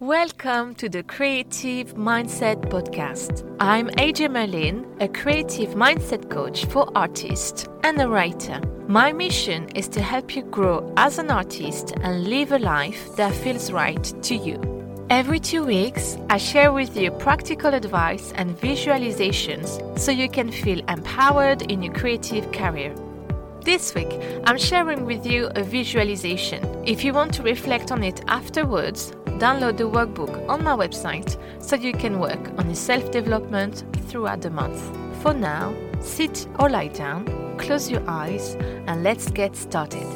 Welcome to the Creative Mindset Podcast. I'm AJ Merlin, a creative mindset coach for artists and a writer. My mission is to help you grow as an artist and live a life that feels right to you. Every two weeks, I share with you practical advice and visualizations so you can feel empowered in your creative career. This week, I'm sharing with you a visualization. If you want to reflect on it afterwards, download the workbook on my website so you can work on your self development throughout the month. For now, sit or lie down, close your eyes, and let's get started.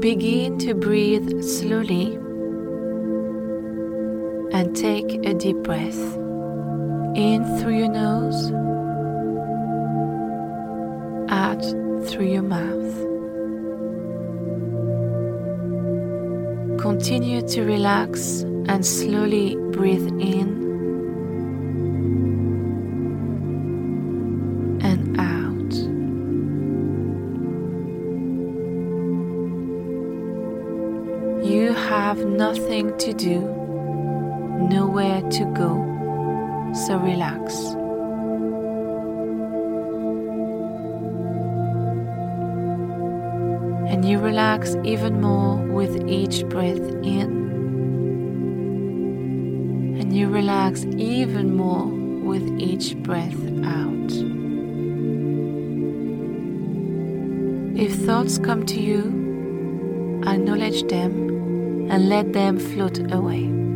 Begin to breathe slowly and take a deep breath in through your nose, out through your mouth. Continue to relax and slowly breathe in and out. You have nothing to do, nowhere to go, so relax. And you relax even more with each breath in. And you relax even more with each breath out. If thoughts come to you, acknowledge them and let them float away.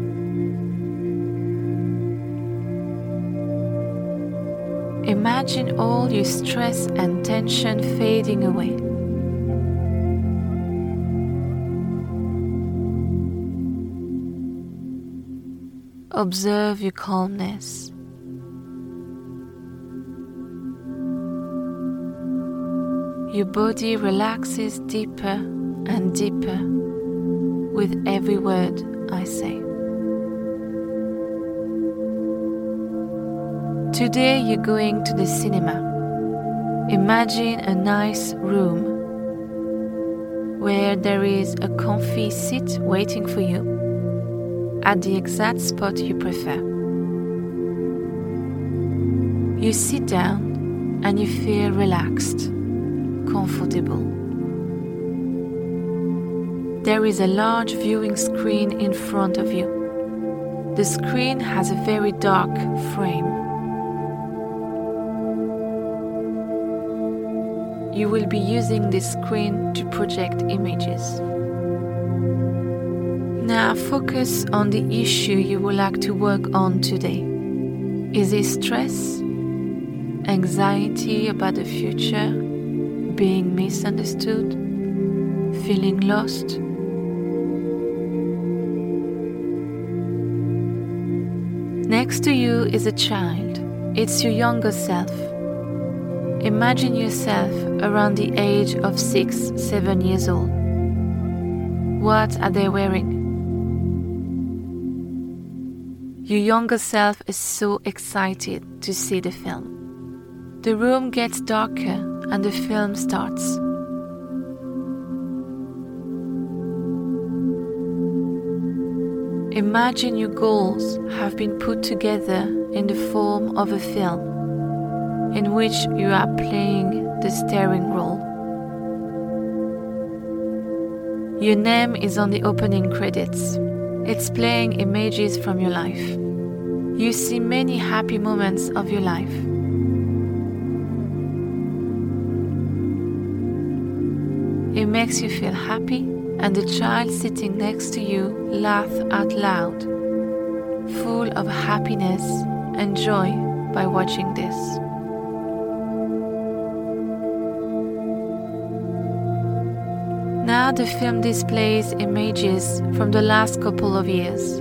Imagine all your stress and tension fading away. Observe your calmness. Your body relaxes deeper and deeper with every word I say. Today you're going to the cinema. Imagine a nice room where there is a comfy seat waiting for you at the exact spot you prefer. You sit down and you feel relaxed, comfortable. There is a large viewing screen in front of you. The screen has a very dark frame. You will be using this screen to project images. Now focus on the issue you would like to work on today. Is it stress, anxiety about the future, being misunderstood, feeling lost? Next to you is a child. It's your younger self. Imagine yourself around the age of six, seven years old. What are they wearing? Your younger self is so excited to see the film. The room gets darker and the film starts. Imagine your goals have been put together in the form of a film in which you are playing the steering role. Your name is on the opening credits. It's playing images from your life. You see many happy moments of your life. It makes you feel happy, and the child sitting next to you laughs out loud, full of happiness and joy by watching this. Now the film displays images from the last couple of years.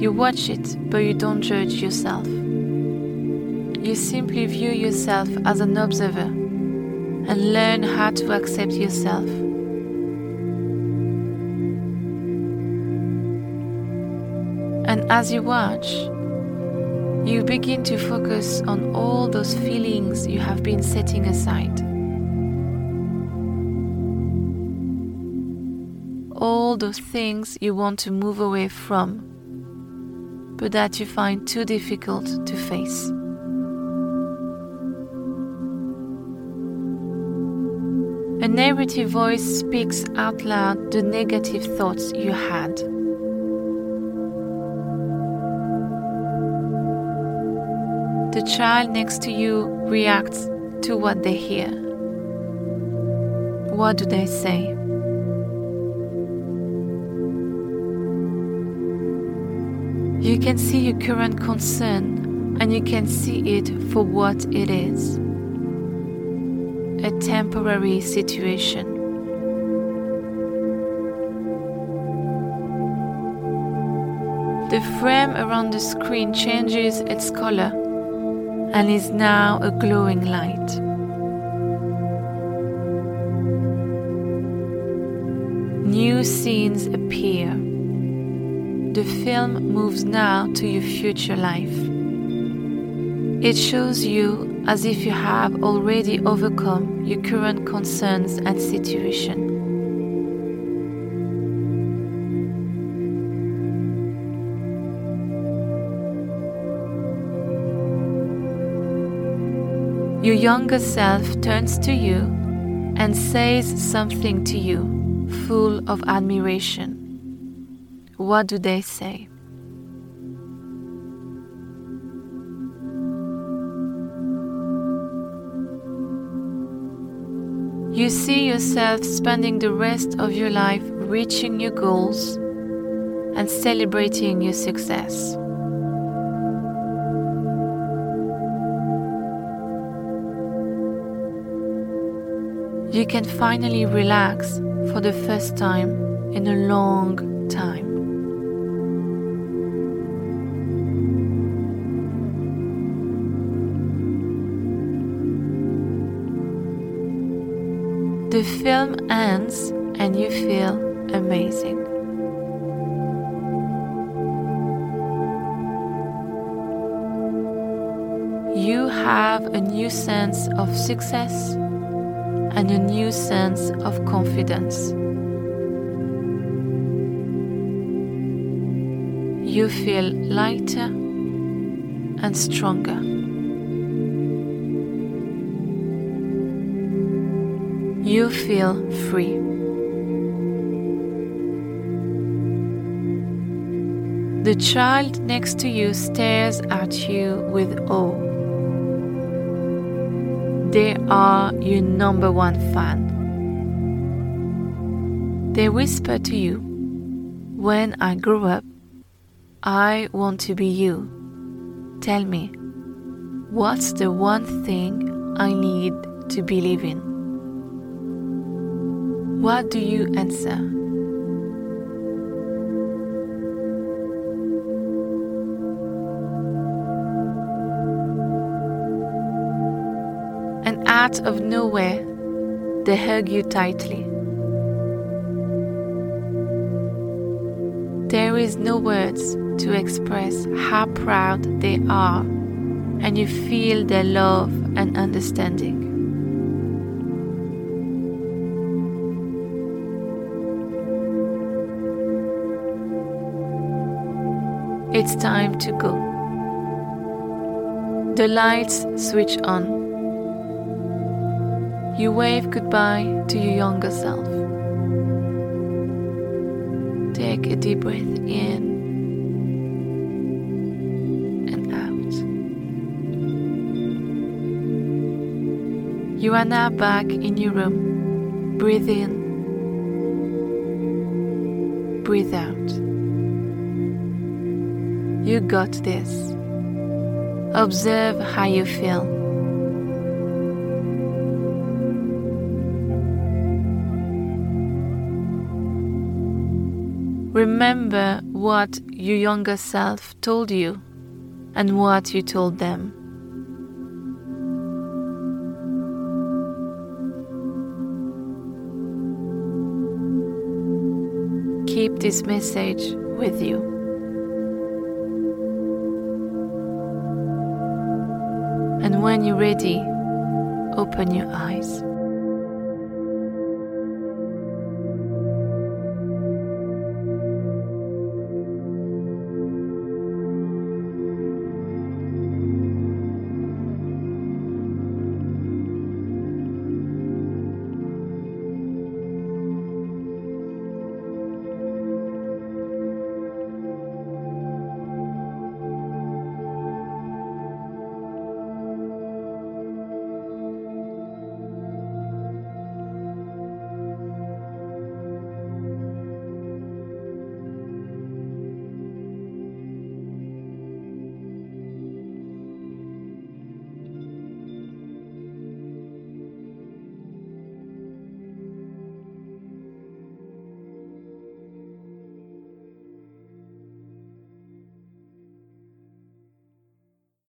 You watch it, but you don't judge yourself. You simply view yourself as an observer and learn how to accept yourself. And As you watch, you begin to focus on all those feelings you have been setting aside. All those things you want to move away from, but that you find too difficult to face. A narrative voice speaks out loud the negative thoughts you had. The child next to you reacts to what they hear. What do they say? You can see your current concern and you can see it for what it is a temporary situation. The frame around the screen changes its color and is now a glowing light. New scenes appear. The film moves now to your future life. It shows you as if you have already overcome your current concerns and situation. Your younger self turns to you and says something to you, full of admiration. What do they say? You see yourself spending the rest of your life reaching your goals and celebrating your success. You can finally relax for the first time in a long time. The film ends and you feel amazing. You have a new sense of success and a new sense of confidence. You feel lighter and stronger. You feel free. The child next to you stares at you with awe. They are your number one fan. They whisper to you, When I grow up, I want to be you. Tell me, what's the one thing I need to believe in? What do you answer? Out of nowhere, they hug you tightly. There is no words to express how proud they are, and you feel their love and understanding. It's time to go. The lights switch on. You wave goodbye to your younger self. Take a deep breath in and out. You are now back in your room. Breathe in, breathe out. You got this. Observe how you feel. Remember what your younger self told you and what you told them. Keep this message with you. And when you're ready, open your eyes.